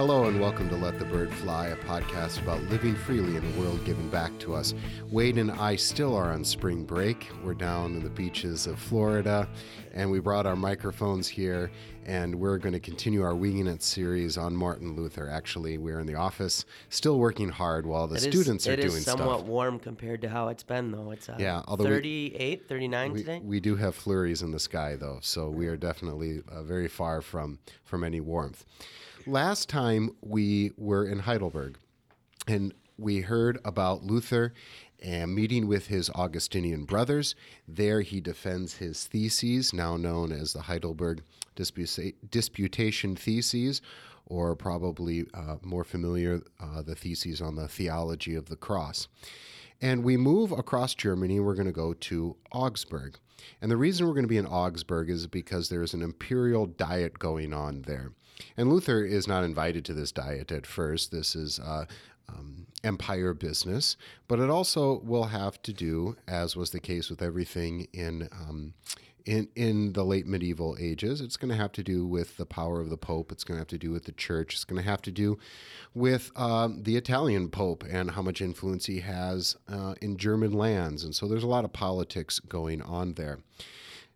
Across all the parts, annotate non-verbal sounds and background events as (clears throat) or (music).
Hello and welcome to Let the Bird Fly, a podcast about living freely in a world given back to us. Wade and I still are on spring break. We're down in the beaches of Florida, and we brought our microphones here, and we're going to continue our Winging It series on Martin Luther. Actually, we're in the office, still working hard while the It is- students are it doing is somewhat stuff. warm compared to how it's been, though. It's uh, Yeah, although we- 38, 39 We, today. we do have flurries in the sky, though, so we are definitely uh, very far from from any warmth. Last time we were in Heidelberg, and we heard about Luther and meeting with his Augustinian brothers. There, he defends his theses, now known as the Heidelberg Disputa- Disputation Theses, or probably uh, more familiar, uh, the theses on the theology of the cross. And we move across Germany. We're going to go to Augsburg. And the reason we're going to be in Augsburg is because there's an imperial diet going on there. And Luther is not invited to this diet at first. This is uh, um, empire business, but it also will have to do, as was the case with everything in. Um, in, in the late medieval ages, it's going to have to do with the power of the Pope. It's going to have to do with the Church. It's going to have to do with um, the Italian Pope and how much influence he has uh, in German lands. And so there's a lot of politics going on there.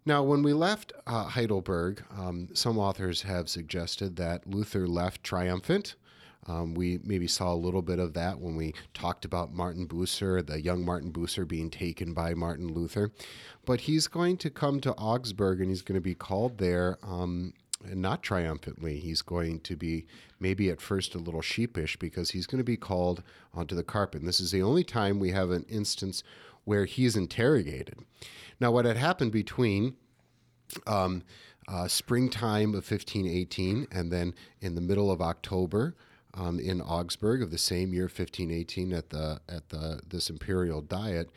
Now, when we left uh, Heidelberg, um, some authors have suggested that Luther left triumphant. Um, we maybe saw a little bit of that when we talked about Martin Bucer, the young Martin Bucer being taken by Martin Luther. But he's going to come to Augsburg and he's going to be called there. Um, not triumphantly. He's going to be maybe at first a little sheepish because he's going to be called onto the carpet. And this is the only time we have an instance where he's interrogated. Now, what had happened between um, uh, springtime of 1518 and then in the middle of October um, in Augsburg of the same year 1518 at the at the this imperial diet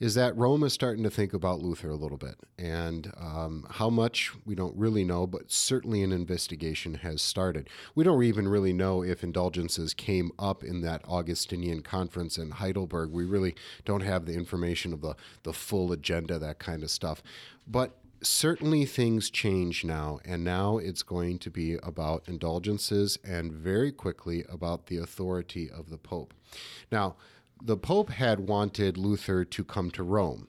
is that Rome is starting to think about Luther a little bit. And um, how much we don't really know but certainly an investigation has started. We don't even really know if indulgences came up in that Augustinian conference in Heidelberg. We really don't have the information of the the full agenda that kind of stuff. But certainly things change now, and now it's going to be about indulgences and very quickly about the authority of the Pope. Now, the Pope had wanted Luther to come to Rome,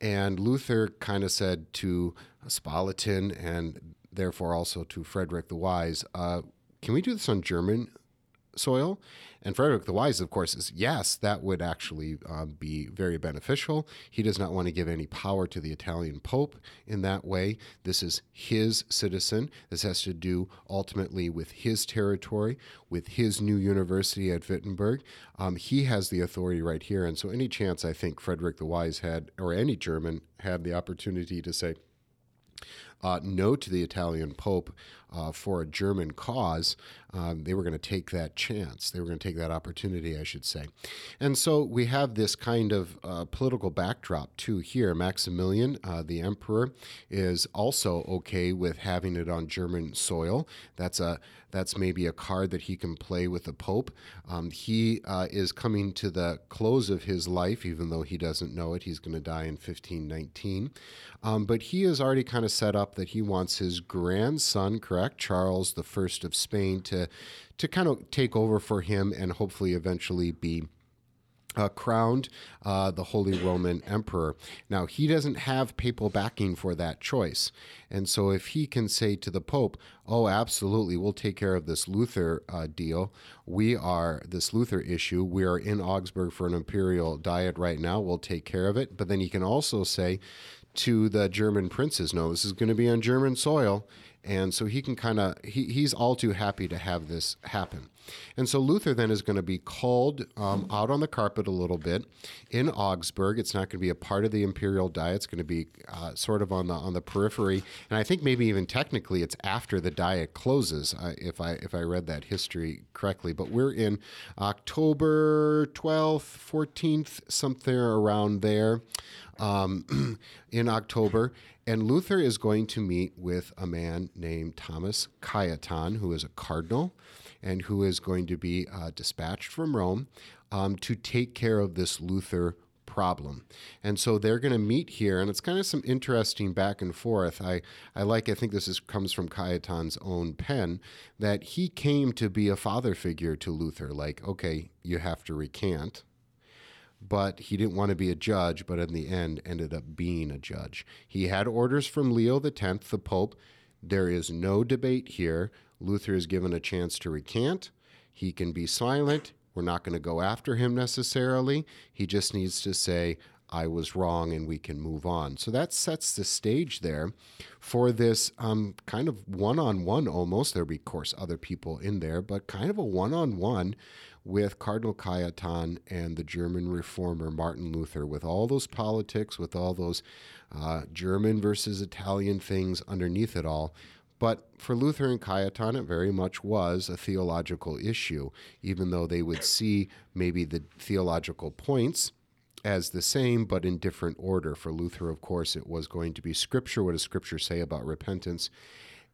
and Luther kind of said to Spalatin and therefore also to Frederick the Wise, uh, Can we do this on German soil? And Frederick the Wise, of course, is yes, that would actually um, be very beneficial. He does not want to give any power to the Italian Pope in that way. This is his citizen. This has to do ultimately with his territory, with his new university at Wittenberg. Um, he has the authority right here. And so, any chance I think Frederick the Wise had, or any German, had the opportunity to say, uh, no to the Italian Pope uh, for a German cause, um, they were going to take that chance. They were going to take that opportunity, I should say. And so we have this kind of uh, political backdrop too here. Maximilian, uh, the emperor, is also okay with having it on German soil. That's a that's maybe a card that he can play with the Pope. Um, he uh, is coming to the close of his life, even though he doesn't know it. He's going to die in 1519. Um, but he has already kind of set up that he wants his grandson, correct, Charles First of Spain, to to kind of take over for him and hopefully eventually be uh, crowned uh, the Holy Roman Emperor. Now, he doesn't have papal backing for that choice. And so, if he can say to the Pope, Oh, absolutely, we'll take care of this Luther uh, deal. We are, this Luther issue, we are in Augsburg for an imperial diet right now. We'll take care of it. But then he can also say, to the German princes, no, this is going to be on German soil. And so he can kind of, he, he's all too happy to have this happen. And so Luther then is going to be called um, out on the carpet a little bit in Augsburg. It's not going to be a part of the imperial diet. It's going to be uh, sort of on the on the periphery. And I think maybe even technically it's after the diet closes, uh, if I if I read that history correctly. But we're in October twelfth, fourteenth, something around there um, (clears throat) in October. And Luther is going to meet with a man named Thomas Cajetan, who is a cardinal and who is going to be uh, dispatched from Rome um, to take care of this Luther problem. And so they're going to meet here, and it's kind of some interesting back and forth. I, I like, I think this is, comes from Cajetan's own pen, that he came to be a father figure to Luther. Like, okay, you have to recant. But he didn't want to be a judge, but in the end ended up being a judge. He had orders from Leo X, the Pope. There is no debate here. Luther is given a chance to recant. He can be silent. We're not going to go after him necessarily. He just needs to say, I was wrong, and we can move on. So that sets the stage there for this um, kind of one on one almost. There'll be, of course, other people in there, but kind of a one on one with Cardinal Cajetan and the German reformer Martin Luther, with all those politics, with all those uh, German versus Italian things underneath it all. But for Luther and Cajetan, it very much was a theological issue, even though they would see maybe the theological points as the same, but in different order. For Luther, of course, it was going to be Scripture. What does Scripture say about repentance?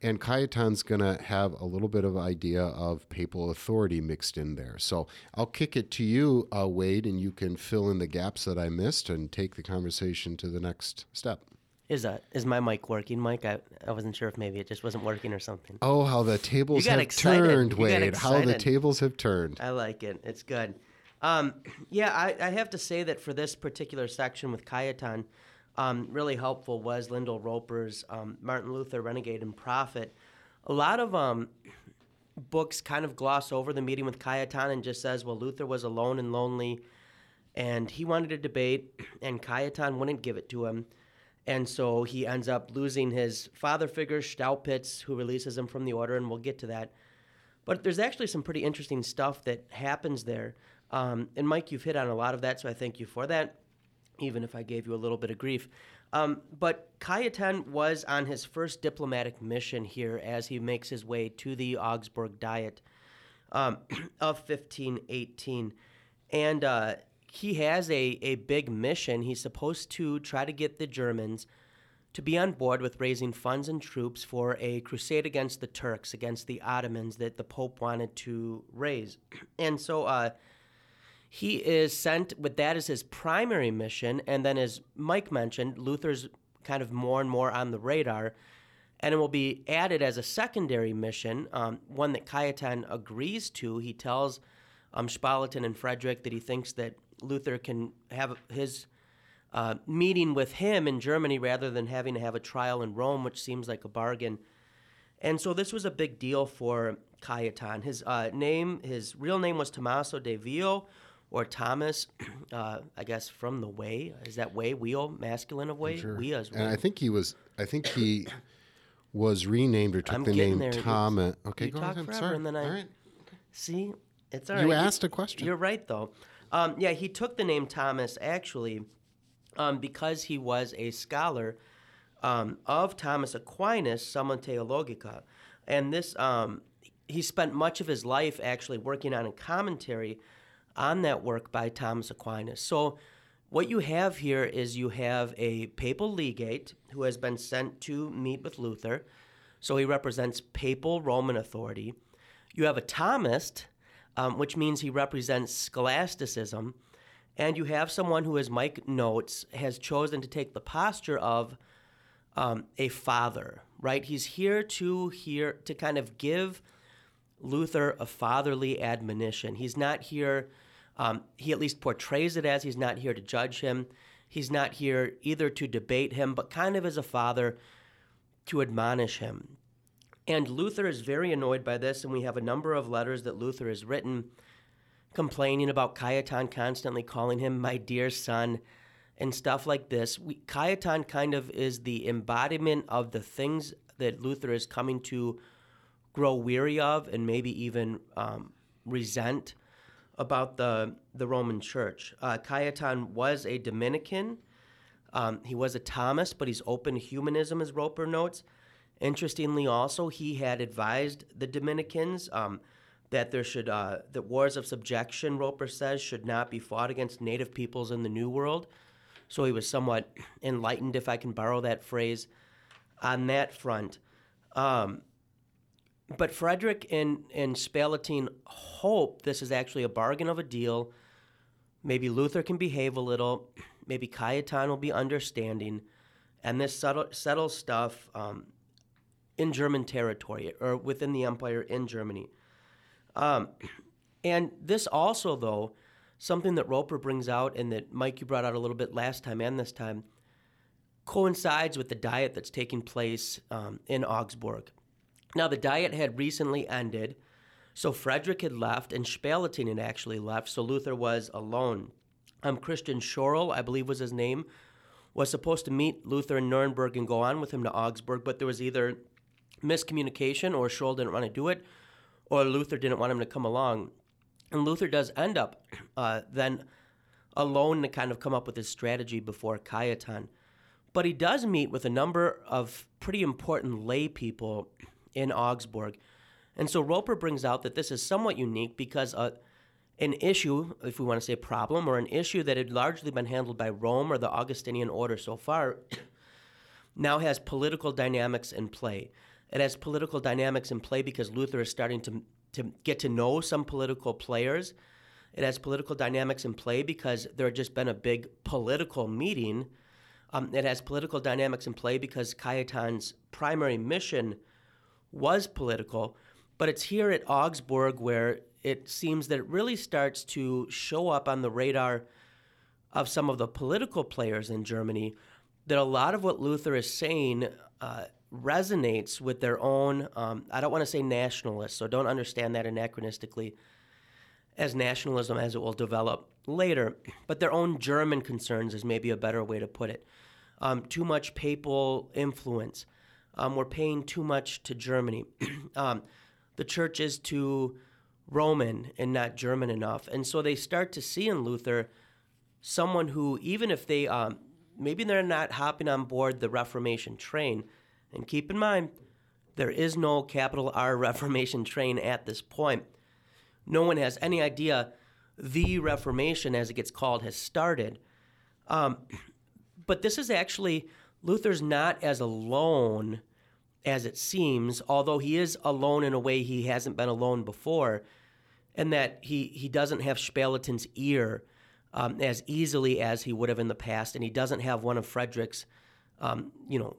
And Cajetan's going to have a little bit of idea of papal authority mixed in there. So I'll kick it to you, uh, Wade, and you can fill in the gaps that I missed and take the conversation to the next step. Is uh is my mic working, Mike? I, I wasn't sure if maybe it just wasn't working or something. Oh, how the tables have excited. turned, Wade. How the tables have turned. I like it. It's good. Um, yeah, I, I have to say that for this particular section with Cayetan, um, really helpful was Lyndall Roper's um, Martin Luther, Renegade and Prophet. A lot of um, books kind of gloss over the meeting with Cayetan and just says, well, Luther was alone and lonely, and he wanted a debate, and Cayetan wouldn't give it to him. And so he ends up losing his father figure, Staupitz, who releases him from the order, and we'll get to that. But there's actually some pretty interesting stuff that happens there. Um, and Mike, you've hit on a lot of that, so I thank you for that, even if I gave you a little bit of grief. Um, but Cayetan was on his first diplomatic mission here as he makes his way to the Augsburg Diet um, (clears throat) of 1518. And uh, he has a, a big mission. He's supposed to try to get the Germans to be on board with raising funds and troops for a crusade against the Turks, against the Ottomans that the Pope wanted to raise. (clears throat) And so uh, he is sent with that as his primary mission. And then, as Mike mentioned, Luther's kind of more and more on the radar. And it will be added as a secondary mission, um, one that Cayetan agrees to. He tells um, Spalatin and Frederick that he thinks that Luther can have his uh, meeting with him in Germany rather than having to have a trial in Rome, which seems like a bargain. And so this was a big deal for Cayetan. His uh, name, his real name was Tommaso de Vio, or Thomas, (clears throat) uh, I guess from the way. Is that way wheel masculine of way? Sure. We as And I think he was. I think he was renamed or took I'm the name there. Thomas. Okay, you go talk ahead. forever Sorry. and then I- All right. See, it's all right. You asked a question. You're right, though. Um, yeah, he took the name Thomas actually um, because he was a scholar um, of Thomas Aquinas, Summa Theologica. And this, um, he spent much of his life actually working on a commentary on that work by Thomas Aquinas. So, what you have here is you have a papal legate who has been sent to meet with Luther. So, he represents papal Roman authority. You have a Thomist, um, which means he represents scholasticism. And you have someone who, as Mike notes, has chosen to take the posture of um, a father, right? He's here to here to kind of give Luther a fatherly admonition. He's not here. Um, he at least portrays it as he's not here to judge him. He's not here either to debate him, but kind of as a father to admonish him. And Luther is very annoyed by this, and we have a number of letters that Luther has written complaining about Cayetan constantly calling him my dear son and stuff like this. We, Cayetan kind of is the embodiment of the things that Luther is coming to grow weary of and maybe even um, resent about the, the Roman Church. Uh, Cayetan was a Dominican. Um, he was a Thomist, but he's open to humanism, as Roper notes. Interestingly, also, he had advised the Dominicans um, that there should uh, that wars of subjection, Roper says, should not be fought against native peoples in the New World. So he was somewhat (clears throat) enlightened, if I can borrow that phrase, on that front. Um, but Frederick and, and Spalatin hope this is actually a bargain of a deal maybe Luther can behave a little, maybe Cayetan will be understanding, and this settle, settles stuff um, in German territory or within the empire in Germany. Um, and this also, though, something that Roper brings out and that Mike you brought out a little bit last time and this time, coincides with the diet that's taking place um, in Augsburg. Now, the diet had recently ended, so Frederick had left and Spalatin had actually left, so Luther was alone. Um, Christian Scheurl, I believe was his name, was supposed to meet Luther in Nuremberg and go on with him to Augsburg, but there was either miscommunication or Scheurl didn't want to do it, or Luther didn't want him to come along. And Luther does end up (clears throat) uh, then alone to kind of come up with his strategy before Cayetan. But he does meet with a number of pretty important lay people in Augsburg. And so Roper brings out that this is somewhat unique because uh, an issue, if we want to say problem, or an issue that had largely been handled by Rome or the Augustinian order so far, (coughs) now has political dynamics in play. It has political dynamics in play because Luther is starting to, to get to know some political players. It has political dynamics in play because there had just been a big political meeting. Um, it has political dynamics in play because Cayetan's primary mission was political, but it's here at Augsburg where it seems that it really starts to show up on the radar of some of the political players in Germany that a lot of what Luther is saying uh, resonates with their own, um, I don't want to say nationalists, so don't understand that anachronistically as nationalism as it will develop later, but their own German concerns is maybe a better way to put it. Um, too much papal influence. Um, we're paying too much to Germany. (clears throat) um, the church is too Roman and not German enough. And so they start to see in Luther someone who, even if they, um, maybe they're not hopping on board the Reformation train, and keep in mind, there is no capital R (laughs) Reformation train at this point. No one has any idea the Reformation, as it gets called, has started. Um, (clears throat) but this is actually, Luther's not as alone as it seems, although he is alone in a way he hasn't been alone before, and that he, he doesn't have Spalatin's ear um, as easily as he would have in the past, and he doesn't have one of Frederick's, um, you know,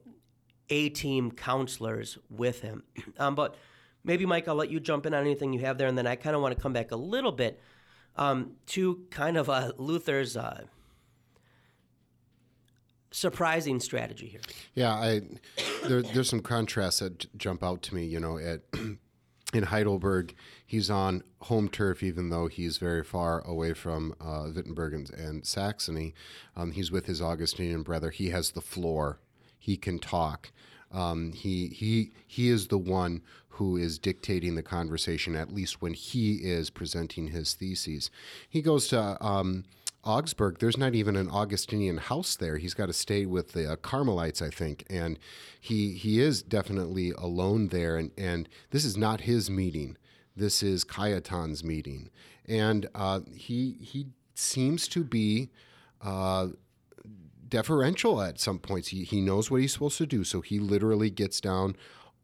A team counselors with him. (clears throat) Um, but maybe, Mike, I'll let you jump in on anything you have there, and then I kind of want to come back a little bit um, to kind of uh, Luther's. Uh, surprising strategy here. Yeah, I there, there's some contrasts that jump out to me. You know, at (clears throat) in Heidelberg, he's on home turf, even though he's very far away from uh, Wittenberg and, and Saxony. Um, he's with his Augustinian brother. He has the floor. He can talk. Um, he he he is the one who is dictating the conversation, at least when he is presenting his theses. He goes to um, Augsburg, there's not even an Augustinian house there. He's got to stay with the uh, Carmelites, I think, and he he is definitely alone there. And and this is not his meeting. This is Cayetan's meeting, and uh, he he seems to be. Uh, deferential at some points. He, he knows what he's supposed to do, so he literally gets down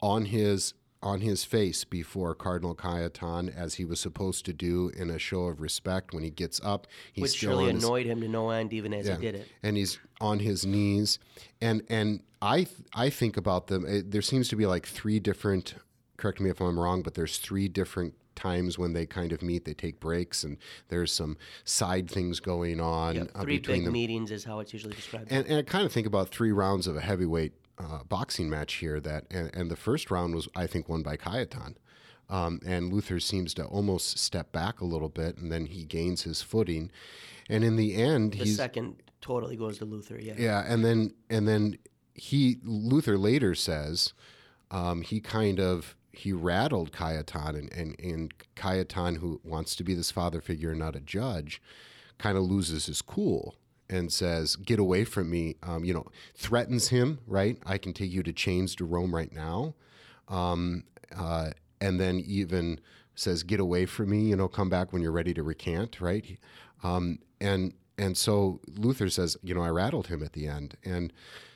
on his on his face before Cardinal Cayetan, as he was supposed to do in a show of respect when he gets up. He's Which surely annoyed his, him to no end, even as yeah, he did it. And he's on his knees, and and I I think about them. It, there seems to be like three different. Correct me if I'm wrong, but there's three different times when they kind of meet. They take breaks, and there's some side things going on. Yep, uh, three big them. meetings is how it's usually described. And, and I kind of think about three rounds of a heavyweight uh, boxing match here that, and, and, the first round was, I think, won by Cayetan. Um, and Luther seems to almost step back a little bit, and then he gains his footing. And in the end, he the second totally goes to Luther. Yeah. Yeah, and then and then he Luther later says um, he kind of he rattled Cayetan, and, and and Cayetan, who wants to be this father figure, and not a judge, kind of loses his cool and says, "Get away from me," um, you know, threatens him. Right, I can take you to chains to Rome right now, um, uh, and then even says, "Get away from me," you know, come back when you're ready to recant. Right, um, and and so Luther says, you know, I rattled him at the end, and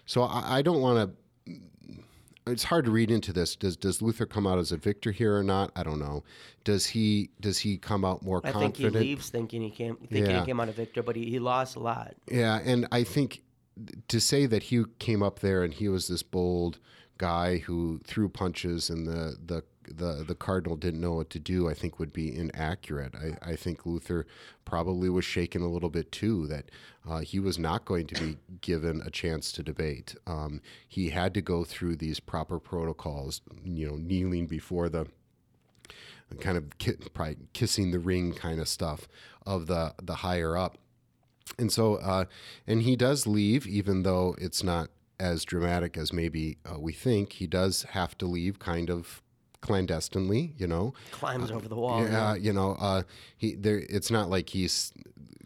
so I, I don't want to. It's hard to read into this. Does does Luther come out as a victor here or not? I don't know. Does he does he come out more confident? I confident? think he leaves thinking he came thinking Yeah. he came out a victor, but he, he lost a lot. Yeah, and I think to say that he came up there and he was this bold guy who threw punches and the the the, the cardinal didn't know what to do, I think would be inaccurate. I, I think Luther probably was shaken a little bit too that uh, he was not going to be given a chance to debate. Um, he had to go through these proper protocols, you know, kneeling before the kind of ki- probably kissing the ring kind of stuff of the the higher up. And so, uh, and he does leave, even though it's not as dramatic as maybe uh, we think. He does have to leave, kind of clandestinely, you know. Climbs over the wall. Yeah, you know, uh, he there. It's not like he's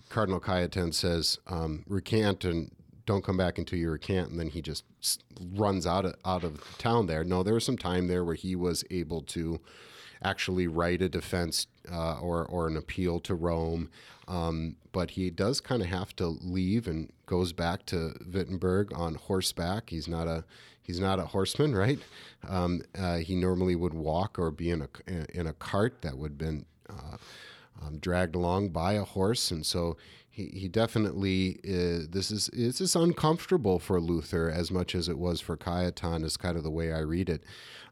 Cardinal Cayetan says um, recant and don't come back until you recant, and then he just runs out of out of town. There, no, there was some time there where he was able to actually write a defense uh, or or an appeal to Rome, um, but he does kind of have to leave and goes back to Wittenberg on horseback. He's not a he's not a horseman, right? Um, uh, he normally would walk or be in a in a cart that would have been uh, um, dragged along by a horse, and so he, he definitely is, this is this is uncomfortable for Luther as much as it was for Cayetan. Is kind of the way I read it.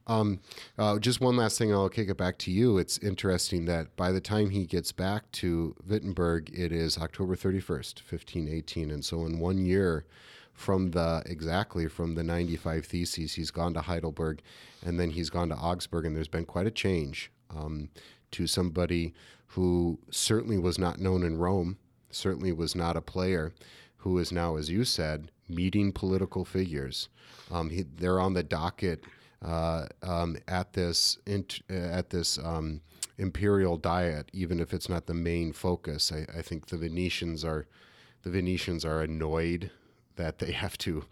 Um, uh, just one last thing, I'll kick it back to you. It's interesting that by the time he gets back to Wittenberg, it is October 31st, 1518. And so, in one year from the exactly from the 95 Theses, he's gone to Heidelberg and then he's gone to Augsburg, and there's been quite a change um, to somebody who certainly was not known in Rome, certainly was not a player, who is now, as you said, meeting political figures. Um, he, they're on the docket uh, um, at this int- uh, at this um, imperial diet, even if it's not the main focus. I, I think the Venetians are the Venetians are annoyed that they have to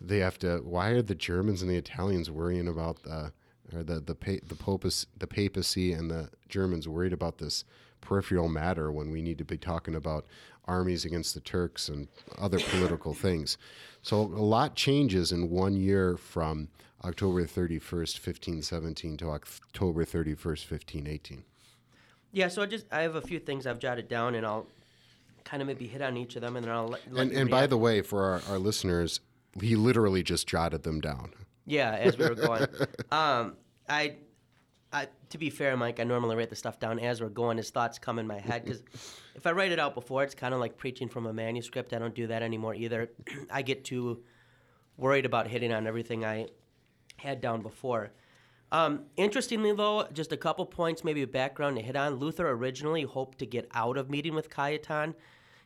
they have to. Why are the Germans and the Italians worrying about the or the the pa- the popus the papacy and the Germans worried about this peripheral matter when we need to be talking about armies against the Turks and other political (coughs) things. So a lot changes in one year from October 31st, 1517 to October 31st, 1518. Yeah, so I just I have a few things I've jotted down, and I'll kind of maybe hit on each of them, and then I'll let, let And, and by the way, for our, our listeners, he literally just jotted them down. yeah, as we were (laughs) going, um, I, I to be fair, Mike, I normally write the stuff down as we're going. His thoughts come in my head because if I write it out before, it's kind of like preaching from a manuscript. I don't do that anymore either. (clears throat) I get too worried about hitting on everything I had down before. Um, interestingly, though, just a couple points, maybe a background to hit on. Luther originally hoped to get out of meeting with Cayetan.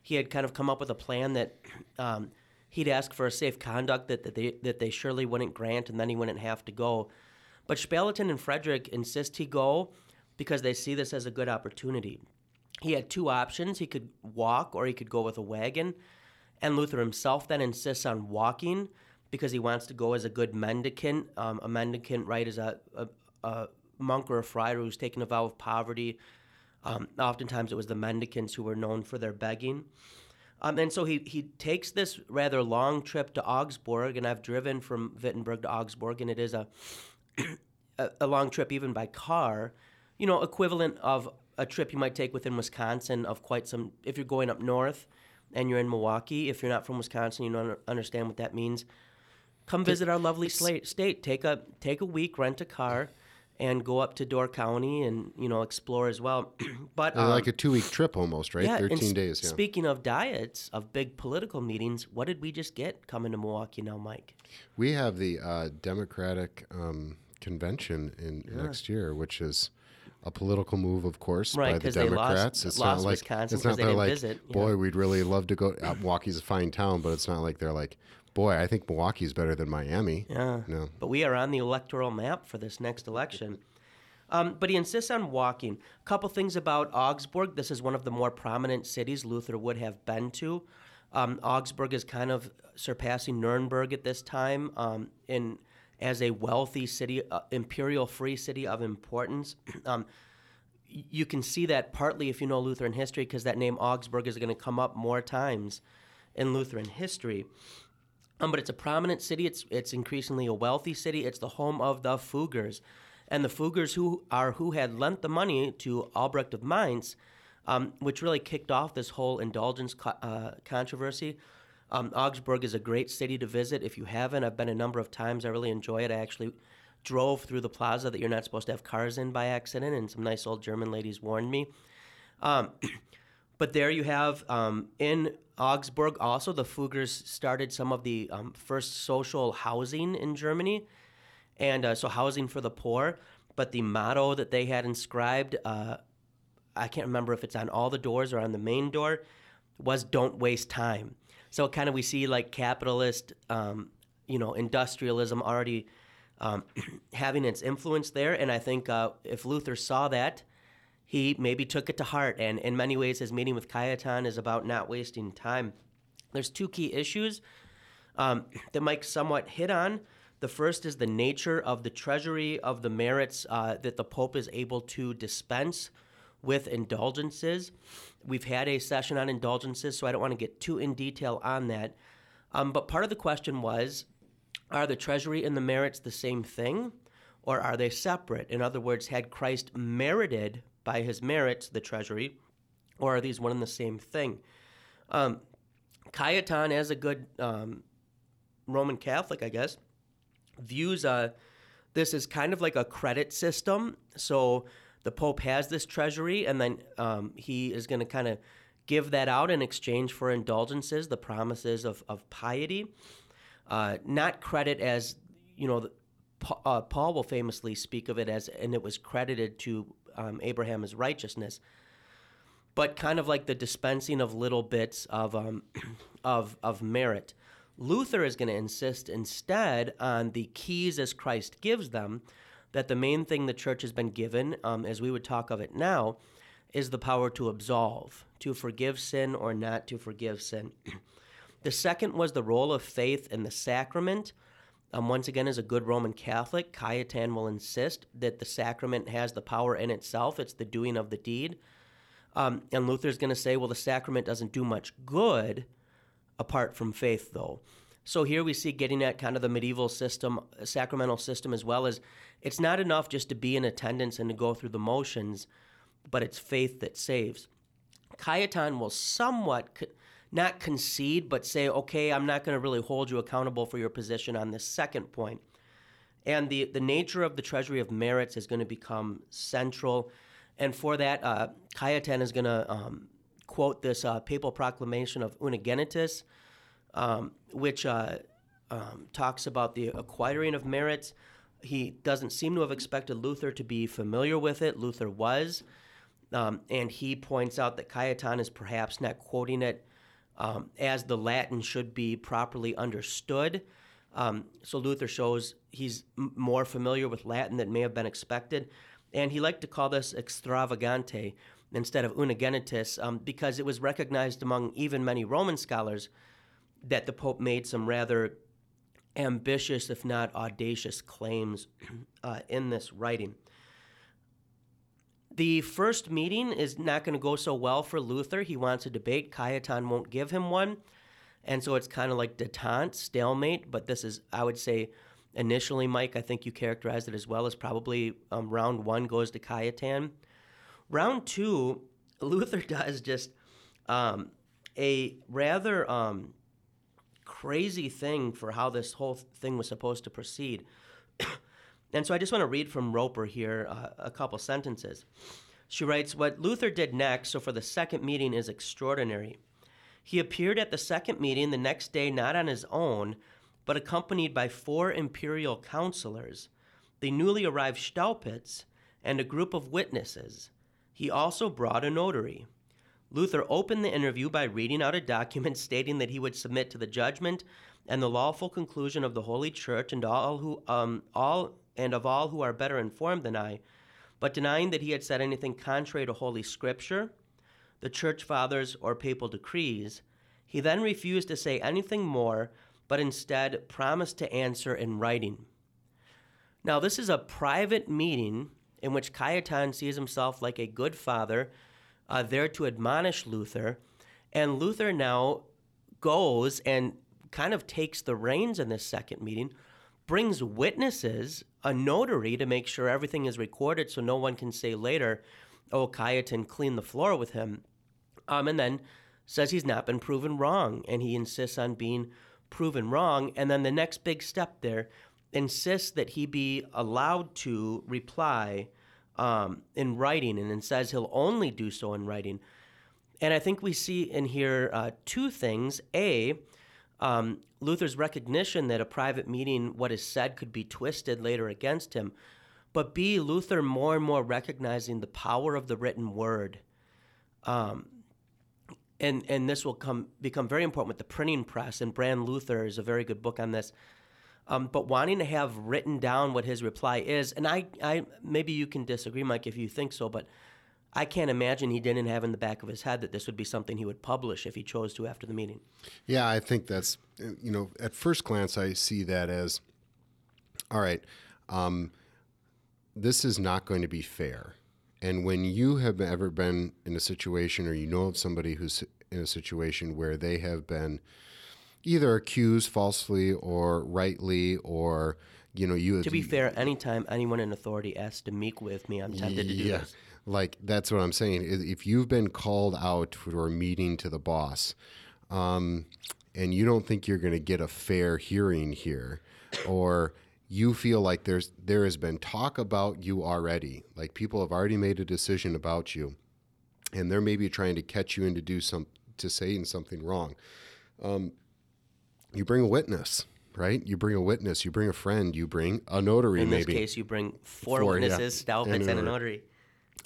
He had kind of come up with a plan that (clears throat) um, he'd ask for a safe conduct that, that they that they surely wouldn't grant, and then he wouldn't have to go. But Spalatin and Frederick insist he go because they see this as a good opportunity. He had two options: he could walk, or he could go with a wagon. And Luther himself then insists on walking because he wants to go as a good mendicant. Um, a mendicant, right, is a, a, a monk or a friar who's taken a vow of poverty. Um, oftentimes it was the mendicants who were known for their begging. Um, and so he, he takes this rather long trip to Augsburg, and I've driven from Wittenberg to Augsburg, and it is a, (clears throat) a, a long trip even by car, you know, equivalent of a trip you might take within Wisconsin of quite some, if you're going up north and you're in Milwaukee, if you're not from Wisconsin, you don't understand what that means. Come visit our lovely state. Take a take a week, rent a car, and go up to Door County and you know explore as well. (clears throat) but um, like a two week trip almost, right? yeah, and days. Yeah. Speaking of diets of big political meetings, what did we just get coming to Milwaukee now, Mike? We have the uh, Democratic um, convention in next year, which is a political move, of course, Right, by the they lost- Democrats. it's not like it's not they they're didn't like, visit, yeah. boy, we'd really love to go. Uh, Milwaukee's a fine town, but it's not like they're like, boy, I think Milwaukee's better than Miami. Yeah. No. But we are on the electoral map for this next election. Um, but he insists on walking. A couple things about Augsburg. This is one of the more prominent cities Luther would have been to. Um, Augsburg is kind of surpassing Nuremberg at this time um, in as a wealthy city, uh, imperial free city of importance. (clears throat) um, you can see that partly if you know Lutheran history, because that name Augsburg is going to come up more times in Lutheran history. Um, but it's a prominent city. It's it's increasingly a wealthy city. It's the home of the Fuggers, and the Fuggers who are who had lent the money to Albrecht of Mainz, um, which really kicked off this whole indulgence co- uh, controversy. Um, Augsburg is a great city to visit. If you haven't, I've been a number of times. I really enjoy it. I actually drove through the plaza that you're not supposed to have cars in by accident, and some nice old German ladies warned me. (clears throat) But there you have um, in Augsburg also the Fuggers started some of the um, first social housing in Germany, and uh, so housing for the poor. But the motto that they had inscribed, uh, I can't remember if it's on all the doors or on the main door, was "Don't waste time." So kind of we see like capitalist, um, you know, industrialism already um, (clears throat) having its influence there. And I think uh, if Luther saw that, he maybe took it to heart. And in many ways, his meeting with Cajetan is about not wasting time. There's two key issues um, (clears throat) that Mike somewhat hit on. The first is the nature of the treasury of the merits uh, that the Pope is able to dispense with indulgences. We've had a session on indulgences, so I don't want to get too in detail on that. Um, but part of the question was are the treasury and the merits the same thing, or are they separate? In other words, had Christ merited by his merits the treasury, or are these one and the same thing? Um, Cajetan, as a good um, Roman Catholic, I guess, views uh, this as kind of like a credit system. So the Pope has this treasury, and then um, he is going to kind of give that out in exchange for indulgences, the promises of, of piety. Uh, not credit as, you know, the, uh, Paul will famously speak of it as, and it was credited to um, Abraham as righteousness, but kind of like the dispensing of little bits of, um, (clears throat) of, of merit. Luther is going to insist instead on the keys as Christ gives them, that the main thing the church has been given, um, as we would talk of it now, is the power to absolve, to forgive sin or not to forgive sin. (clears throat) the second was the role of faith in the sacrament. Um, once again, as a good Roman Catholic, Cajetan will insist that the sacrament has the power in itself, it's the doing of the deed. Um, and Luther's going to say, well, the sacrament doesn't do much good apart from faith, though. So here we see getting at kind of the medieval system, sacramental system, as well as it's not enough just to be in attendance and to go through the motions, but it's faith that saves. Cajetan will somewhat co- not concede, but say, okay, I'm not going to really hold you accountable for your position on this second point. And the, the nature of the treasury of merits is going to become central. And for that, uh, Cajetan is going to um, quote this uh, papal proclamation of Unigenitus, um, which uh, um, talks about the acquiring of merits. He doesn't seem to have expected Luther to be familiar with it. Luther was. Um, and he points out that Cayetan is perhaps not quoting it um, as the Latin should be properly understood. Um, so Luther shows he's m- more familiar with Latin than may have been expected. And he liked to call this extravagante instead of unigenitus um, because it was recognized among even many Roman scholars that the Pope made some rather ambitious, if not audacious, claims (clears throat) uh, in this writing. The first meeting is not going to go so well for Luther. He wants a debate. Cajetan won't give him one. And so it's kind of like detente, stalemate. But this is, I would say, initially, Mike, I think you characterized it as well as probably um, round one goes to Cajetan. Round two, (laughs) Luther does just um, a rather um, crazy thing for how this whole thing was supposed to proceed. (coughs) and so I just want to read from Roper here uh, a couple sentences. She writes What Luther did next, so for the second meeting, is extraordinary. He appeared at the second meeting the next day not on his own, but accompanied by four imperial counselors, the newly arrived Staupitz, and a group of witnesses. He also brought a notary. Luther opened the interview by reading out a document (laughs) stating that he would submit to the judgment and the lawful conclusion of the Holy Church and all who um, all and of all who are better informed than I, but denying that he had said anything contrary to Holy Scripture, the Church Fathers, or papal decrees. He then refused to say anything more, but instead promised to answer in writing. Now, this is a private meeting in which Cajetan sees himself like a good father uh, there to admonish Luther. And Luther now goes and kind of takes the reins in this second meeting, brings witnesses, a notary to make sure everything is recorded so no one can say later, oh, Cayetan cleaned the floor with him. Um, and then says he's not been proven wrong, and he insists on being proven wrong. And then the next big step there insists that he be allowed to reply um, in writing, and then says he'll only do so in writing. And I think we see in here uh, two things. A, um, Luther's recognition that a private meeting, what is said, could be twisted later against him. But B, Luther more and more recognizing the power of the written word. Um, and, and this will come become very important with the printing press, and Brand Luther is a very good book on this. Um, but wanting to have written down what his reply is, and I, I maybe you can disagree, Mike, if you think so, but I can't imagine he didn't have in the back of his head that this would be something he would publish if he chose to after the meeting. Yeah, I think that's, you know, at first glance, I see that as all right, um, this is not going to be fair. And when you have ever been in a situation or you know of somebody who's in a situation where they have been either accused falsely or rightly or you know you to be fair anytime anyone in authority asks to meet with me i'm tempted to do yeah. this like that's what I'm saying. If you've been called out for a meeting to the boss, um, and you don't think you're going to get a fair hearing here, or you feel like there's there has been talk about you already, like people have already made a decision about you, and they're maybe trying to catch you into do some to saying something wrong. Um, you bring a witness right? You bring a witness, you bring a friend, you bring a notary. In this maybe. case, you bring four, four witnesses, yeah. and, and, a notary.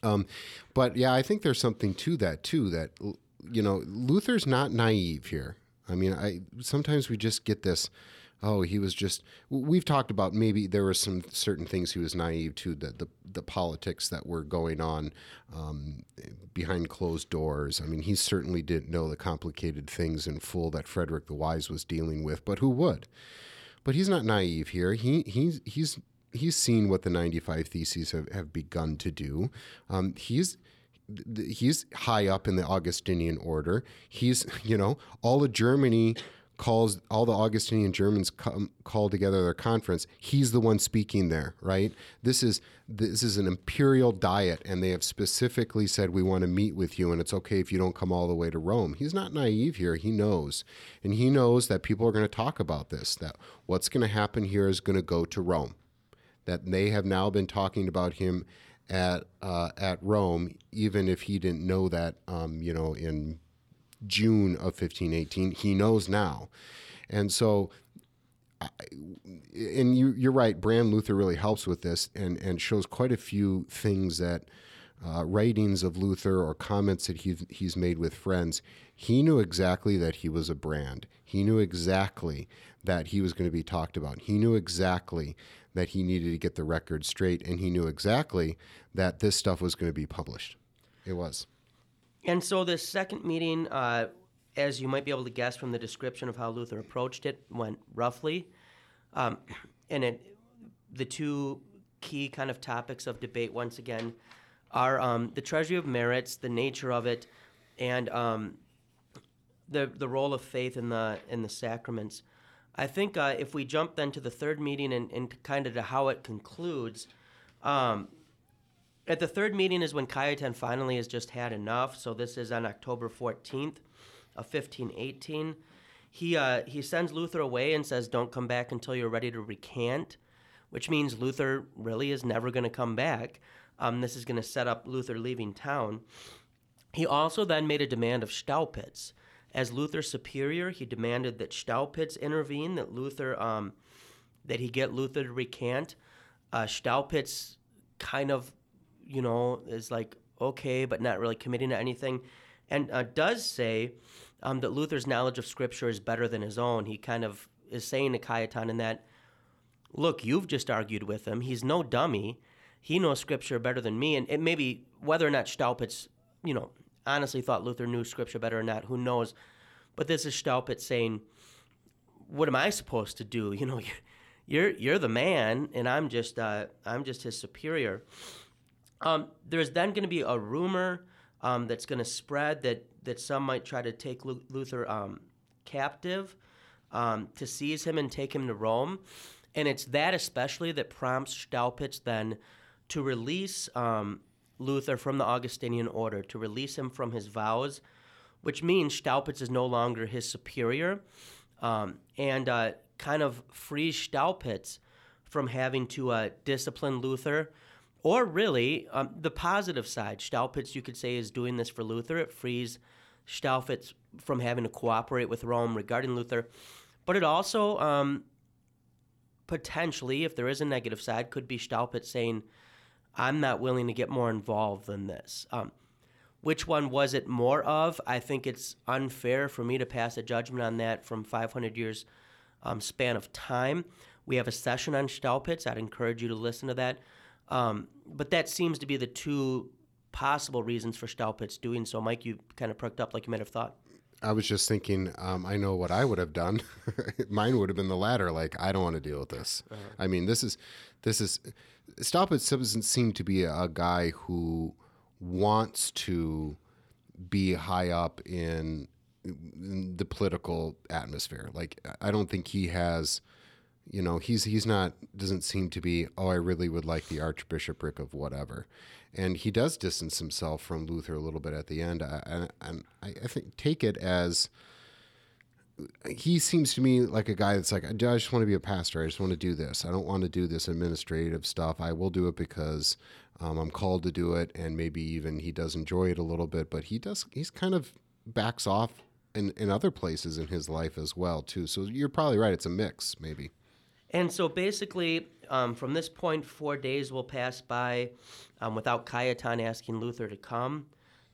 Um, but yeah, I think there's something to that too. That you know, Luther's not naive here. I mean, I sometimes we just get this. Oh, he was just. We've talked about maybe there were some certain things he was naive to the the, the politics that were going on um, behind closed doors. I mean, he certainly didn't know the complicated things in full that Frederick the Wise was dealing with, but who would? But he's not naive here. He he's he's he's seen what the 95 Theses have, have begun to do. Um, he's he's high up in the Augustinian order. He's (laughs) you know all of Germany calls all the Augustinian Germans come, call together their conference. He's the one speaking there, right? This is this is an imperial diet, and they have specifically said we want to meet with you, and it's okay if you don't come all the way to Rome. He's not naive here. He knows, and he knows that people are going to talk about this. That what's going to happen here is going to go to Rome that they have now been talking about him at uh, at Rome, even if he didn't know that, um, you know, in June of 1518. He knows now, and so. and you, you're right. Brand Luther really helps with this, and, and shows quite a few things that uh, writings of Luther or comments that he, he's made with friends. He knew exactly that he was a brand. He knew exactly that he was going to be talked about. He knew exactly that he needed to get the record straight, and he knew exactly that this stuff was going to be published. It was. And so, this second meeting, uh, as you might be able to guess from the description of how Luther approached it, went roughly. Um, and it, the two key kind of topics of debate, once again, are um, the treasury of merits, the nature of it, and um, the the role of faith in the in the sacraments. I think uh, if we jump then to the third meeting and, and kind of to how it concludes, um, at the third meeting is when Cayetan finally has just had enough. So this is on October 14th of 1518. He, uh, he sends Luther away and says, Don't come back until you're ready to recant, which means Luther really is never going to come back. Um, this is going to set up Luther leaving town. He also then made a demand of Staupitz. As Luther's superior, he demanded that Staupitz intervene, that Luther, um, that he get Luther to recant. Uh, Staupitz kind of, you know, is like okay, but not really committing to anything, and uh, does say um, that Luther's knowledge of Scripture is better than his own. He kind of is saying to Cayetan in that, look, you've just argued with him. He's no dummy. He knows Scripture better than me, and it may be whether or not Staupitz, you know, honestly thought Luther knew Scripture better or not. Who knows? But this is Staupitz saying, "What am I supposed to do? (laughs) You know, you're you're the man, and I'm just uh, I'm just his superior." Um, there's then going to be a rumor um, that's going to spread that that some might try to take Luther um, captive. um, to seize him and take him to Rome. And it's that especially that prompts Staupitz then to release um, Luther from the Augustinian order, to release him from his vows, which means Staupitz is no longer his superior, um, and uh, kind of frees Staupitz from having to uh, discipline Luther. Or really, um, the positive side, Staupitz, you could say, is doing this for Luther. It frees Staupitz from having to cooperate with Rome regarding Luther. But it also um, potentially, if there is a negative side, could be Staupitz saying, I'm not willing to get more involved than this. Um, which one was it more of? I think it's unfair for me to pass a judgment on that from 500 years um, span of time. We have a session on Staupitz. I'd encourage you to listen to that. Um, but that seems to be the two possible reasons for Staupitz doing so. Mike, you kind of perked up like you might have thought. I was just thinking, um, I know what I would have done. (laughs) Mine would have been the latter. Like, I don't want to deal with this. Uh-huh. I mean, this is, this is, Staupitz doesn't seem to be a, a guy who wants to be high up in, in the political atmosphere. Like, I don't think he has, you know, he's he's not doesn't seem to be. Oh, I really would like the archbishopric of whatever and he does distance himself from Luther a little bit at the end. And I, I, think take it as he seems to me like a guy that's like, I just want to be a pastor. I just want to do this. I don't want to do this administrative stuff. I will do it because um, I'm called to do it, and maybe even he does enjoy it a little bit. But he does. He's kind of backs off in, in other places in his life as well too. So you're probably right. It's a mix, maybe. And so basically, um, from this point, four days will pass by um, without Cajetan asking Luther to come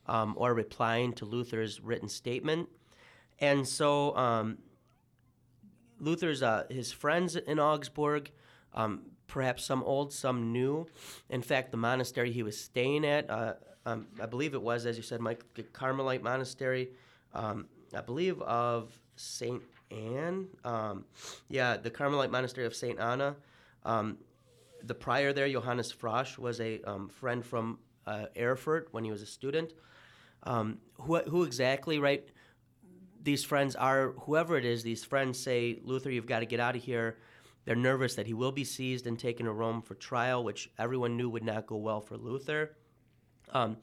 um, or replying to Luther's written statement. And so um, Luther's uh, his friends in Augsburg, um, perhaps some old, some new. In fact, the monastery he was staying at, uh, um, I believe it was, as you said, Mike, the Carmelite monastery. I believe of Saint Anne. yeah, the Carmelite monastery of Saint Anna. Um, the prior there, Johannes Frosch, was a um, friend from uh, Erfurt when he was a student. Um, who, who exactly, right? These friends are, whoever it is, these friends say, Luther, you've got to get out of here. They're nervous that he will be seized and taken to Rome for trial, which everyone knew would not go well for Luther. Um,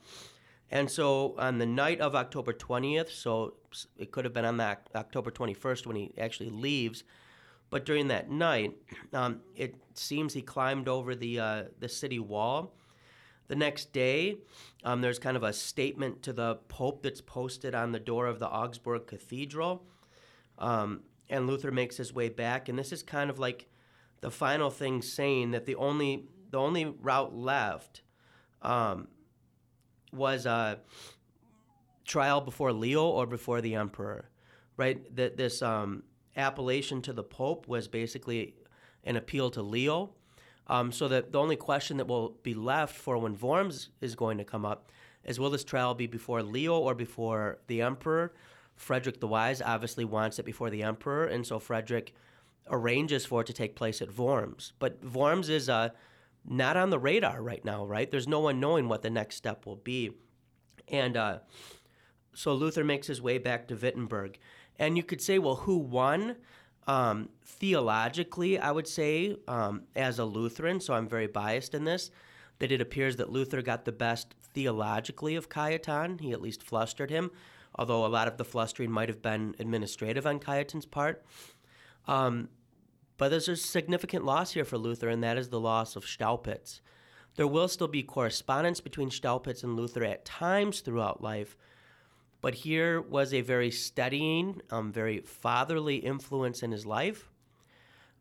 and so on the night of October 20th, so it could have been on that October 21st when he actually leaves, but during that night, um, it seems he climbed over the uh, the city wall. The next day, um, there's kind of a statement to the Pope that's posted on the door of the Augsburg Cathedral. Um, and Luther makes his way back, and this is kind of like the final thing saying that the only the only route left um, was a trial before Leo or before the emperor, right? That this um, appellation to the Pope was basically an appeal to Leo. Um, so that the only question that will be left for when Worms is going to come up is will this trial be before Leo or before the Emperor? Frederick the Wise obviously wants it before the Emperor, and so Frederick arranges for it to take place at Worms. But Worms is uh, not on the radar right now, right? There's no one knowing what the next step will be. And uh, so Luther makes his way back to Wittenberg. And you could say, well, who won? Um, theologically, I would say, um, as a Lutheran, so I'm very biased in this, that it appears that Luther got the best theologically of Cajetan. He at least flustered him, although a lot of the flustering might have been administrative on Cajetan's part. Um, but there's a significant loss here for Luther, and that is the loss of Staupitz. There will still be correspondence between Staupitz and Luther at times throughout life, but here was a very steadying, um, very fatherly influence in his life.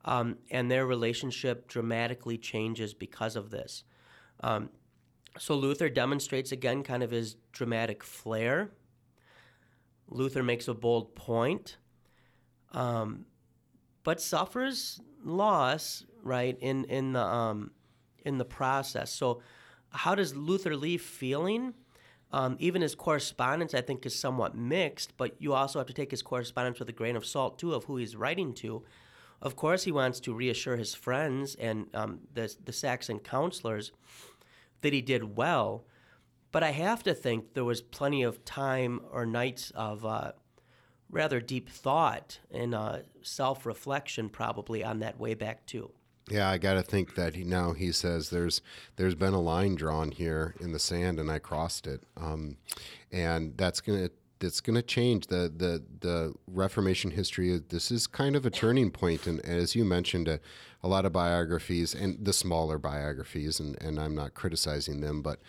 Um, and their relationship dramatically changes because of this. Um, so Luther demonstrates again kind of his dramatic flair. Luther makes a bold point, um, but suffers loss right in in the um, in the process. So, how does Luther leave feeling? Um, even his correspondence, I think, is somewhat mixed, but you also have to take his correspondence with a grain of salt, too, of who he's writing to. Of course, he wants to reassure his friends and um, the, the Saxon counselors that he did well, but I have to think there was plenty of time or nights of uh, rather deep thought and uh, self reflection, probably on that way back too. Yeah, I got to think that he now he says there's there's been a line drawn here in the sand and I crossed it, um, and that's gonna that's gonna change the the the Reformation history. This is kind of a turning point, and as you mentioned, a, a lot of biographies and the smaller biographies, and and I'm not criticizing them, but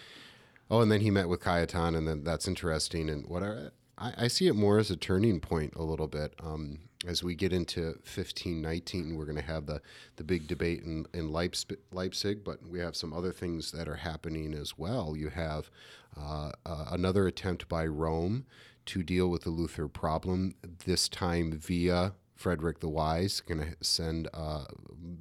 oh, and then he met with Cajetan, and then that's interesting, and what I, I see it more as a turning point a little bit. Um, as we get into 1519, we're going to have the, the big debate in, in Leipzig, but we have some other things that are happening as well. You have uh, uh, another attempt by Rome to deal with the Luther problem, this time via Frederick the Wise, going to send uh,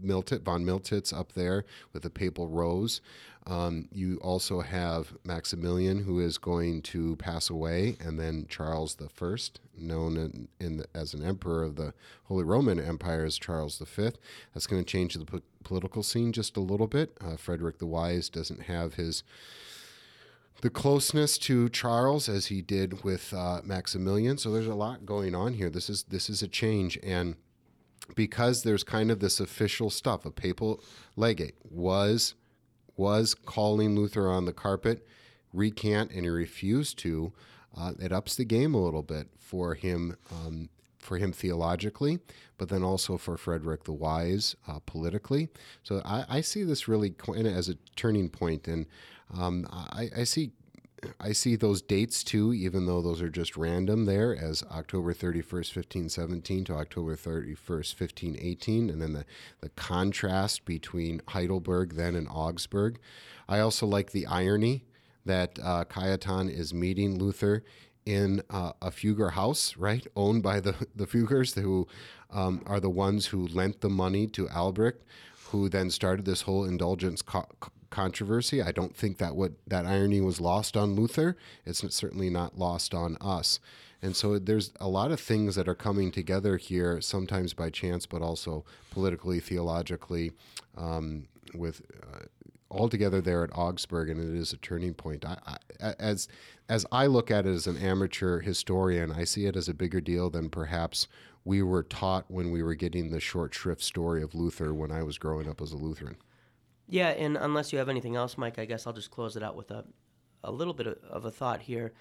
Miltit, von Miltitz up there with the papal rose. Um, you also have Maximilian, who is going to pass away, and then Charles the First, known in, in the, as an emperor of the Holy Roman Empire as Charles V. That's going to change the po- political scene just a little bit. Uh, Frederick the Wise doesn't have his the closeness to Charles as he did with uh, Maximilian. So there's a lot going on here. This is this is a change, and because there's kind of this official stuff, a papal legate was was calling Luther on the carpet, recant, and he refused to. Uh, it ups the game a little bit for him, um, for him theologically, but then also for Frederick the Wise uh, politically. So I, I, see this really as a turning point, and um, I, I see I see those dates too, even though those are just random there, as October 31st, 1517 to October 31st, 1518, and then the, the contrast between Heidelberg then and Augsburg. I also like the irony that uh, Cajetan is meeting Luther in uh, a Fugger house, right, owned by the, (laughs) the Fuggers, who um, are the ones who lent the money to Albrecht, who then started this whole indulgence co- controversy. I don't think that what that irony was lost on Luther. It's certainly not lost on us. And so there's a lot of things that are coming together here, sometimes by chance, but also politically, theologically, um, with uh, all together there at Augsburg, and it is a turning point. I, I, as as I look at it as an amateur historian, I see it as a bigger deal than perhaps we were taught when we were getting the short shrift story of Luther when I was growing up as a Lutheran. Yeah, and unless you have anything else, Mike, I guess I'll just close it out with a, a little bit of, a thought here.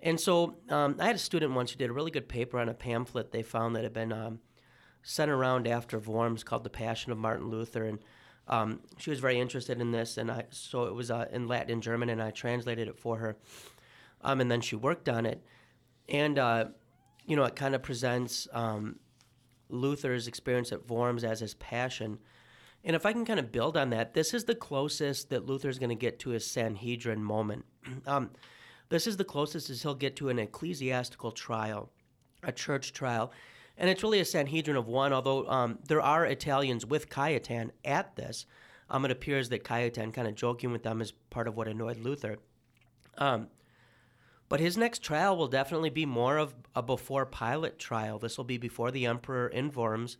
And so um, I had a student once who did a really good paper on a pamphlet they found that had been um, sent around after Worms called The Passion of Martin Luther. And um, she was very interested in this. And I, so it was uh, in Latin and German, and I translated it for her. Um, and then she worked on it. And, uh, you know, it kind of presents um, Luther's experience at Worms as his passion – and if I can kind of build on that, this is the closest that Luther's going to get to a Sanhedrin moment. (clears throat) um, this is the closest as he'll get to an ecclesiastical trial, a church trial. And it's really a Sanhedrin of one, although um, there are Italians with Cajetan at this. Um, it appears that Cajetan kind of joking with them is part of what annoyed Luther. Um, but his next trial will definitely be more of a before Pilate trial. This will be before the emperor in Worms.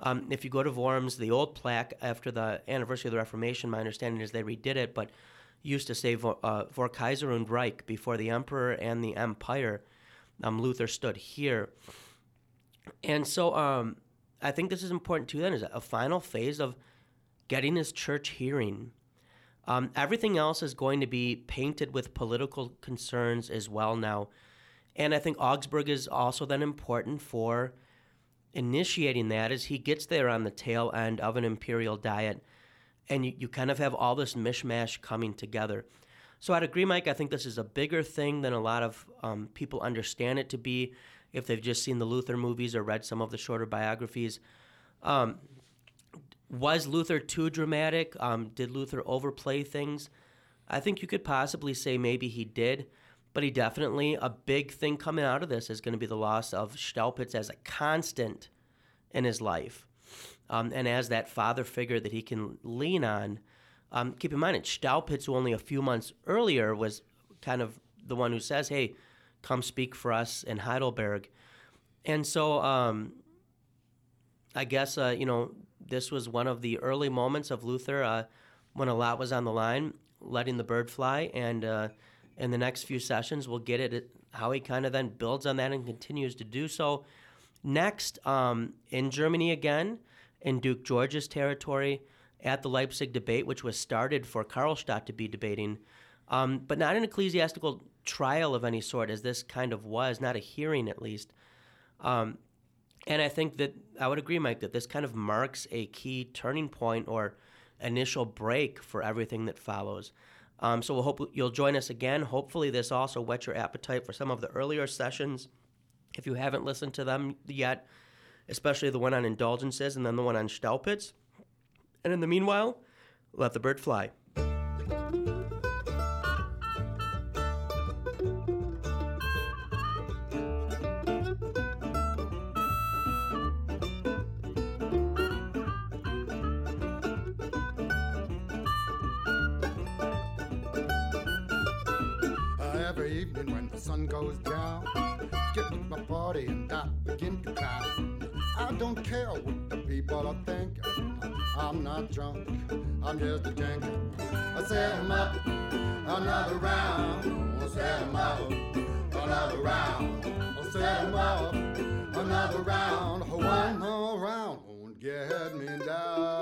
Um, if you go to Worms, the old plaque after the anniversary of the Reformation, my understanding is they redid it, but used to say vor, uh, Kaiser und Reich, before the emperor and the empire. Um, Luther stood here. And so um, I think this is important too, then, is a final phase of getting his church hearing. Um, everything else is going to be painted with political concerns as well now. And I think Augsburg is also then important for initiating that is he gets there on the tail end of an imperial diet, and you, you kind of have all this mishmash coming together. So I'd agree, Mike. I think this is a bigger thing than a lot of um, people understand it to be if they've just seen the Luther movies or read some of the shorter biographies. Um, was Luther too dramatic? Um, did Luther overplay things? I think you could possibly say maybe he did. But he definitely, a big thing coming out of this is going to be the loss of Staupitz as a constant in his life. Um, and as that father figure that he can lean on. Um, keep in mind, that Staupitz, who only a few months earlier was kind of the one who says, hey, come speak for us in Heidelberg. And so um, I guess, uh, you know, this was one of the early moments of Luther uh, when a lot was on the line, letting the bird fly. And uh, in the next few sessions. We'll get it how he kind of then builds on that and continues to do so. Next, um, in Germany again, in Duke George's territory, at the Leipzig debate, which was started for Karlstadt to be debating, um, but not an ecclesiastical trial of any sort, as this kind of was, not a hearing at least. Um, and I think that I would agree, Mike, that this kind of marks a key turning point or initial break for everything that follows. Um, so we'll hope you'll join us again. Hopefully, this also whets your appetite for some of the earlier sessions. If you haven't listened to them yet, especially the one on indulgences and then the one on Staupitz. And in the meanwhile, let the bird fly. I'm not drunk, I'm just a drinker. I set 'em up another round. I set 'em up another round. I set 'em up another round. One more round won't get me down.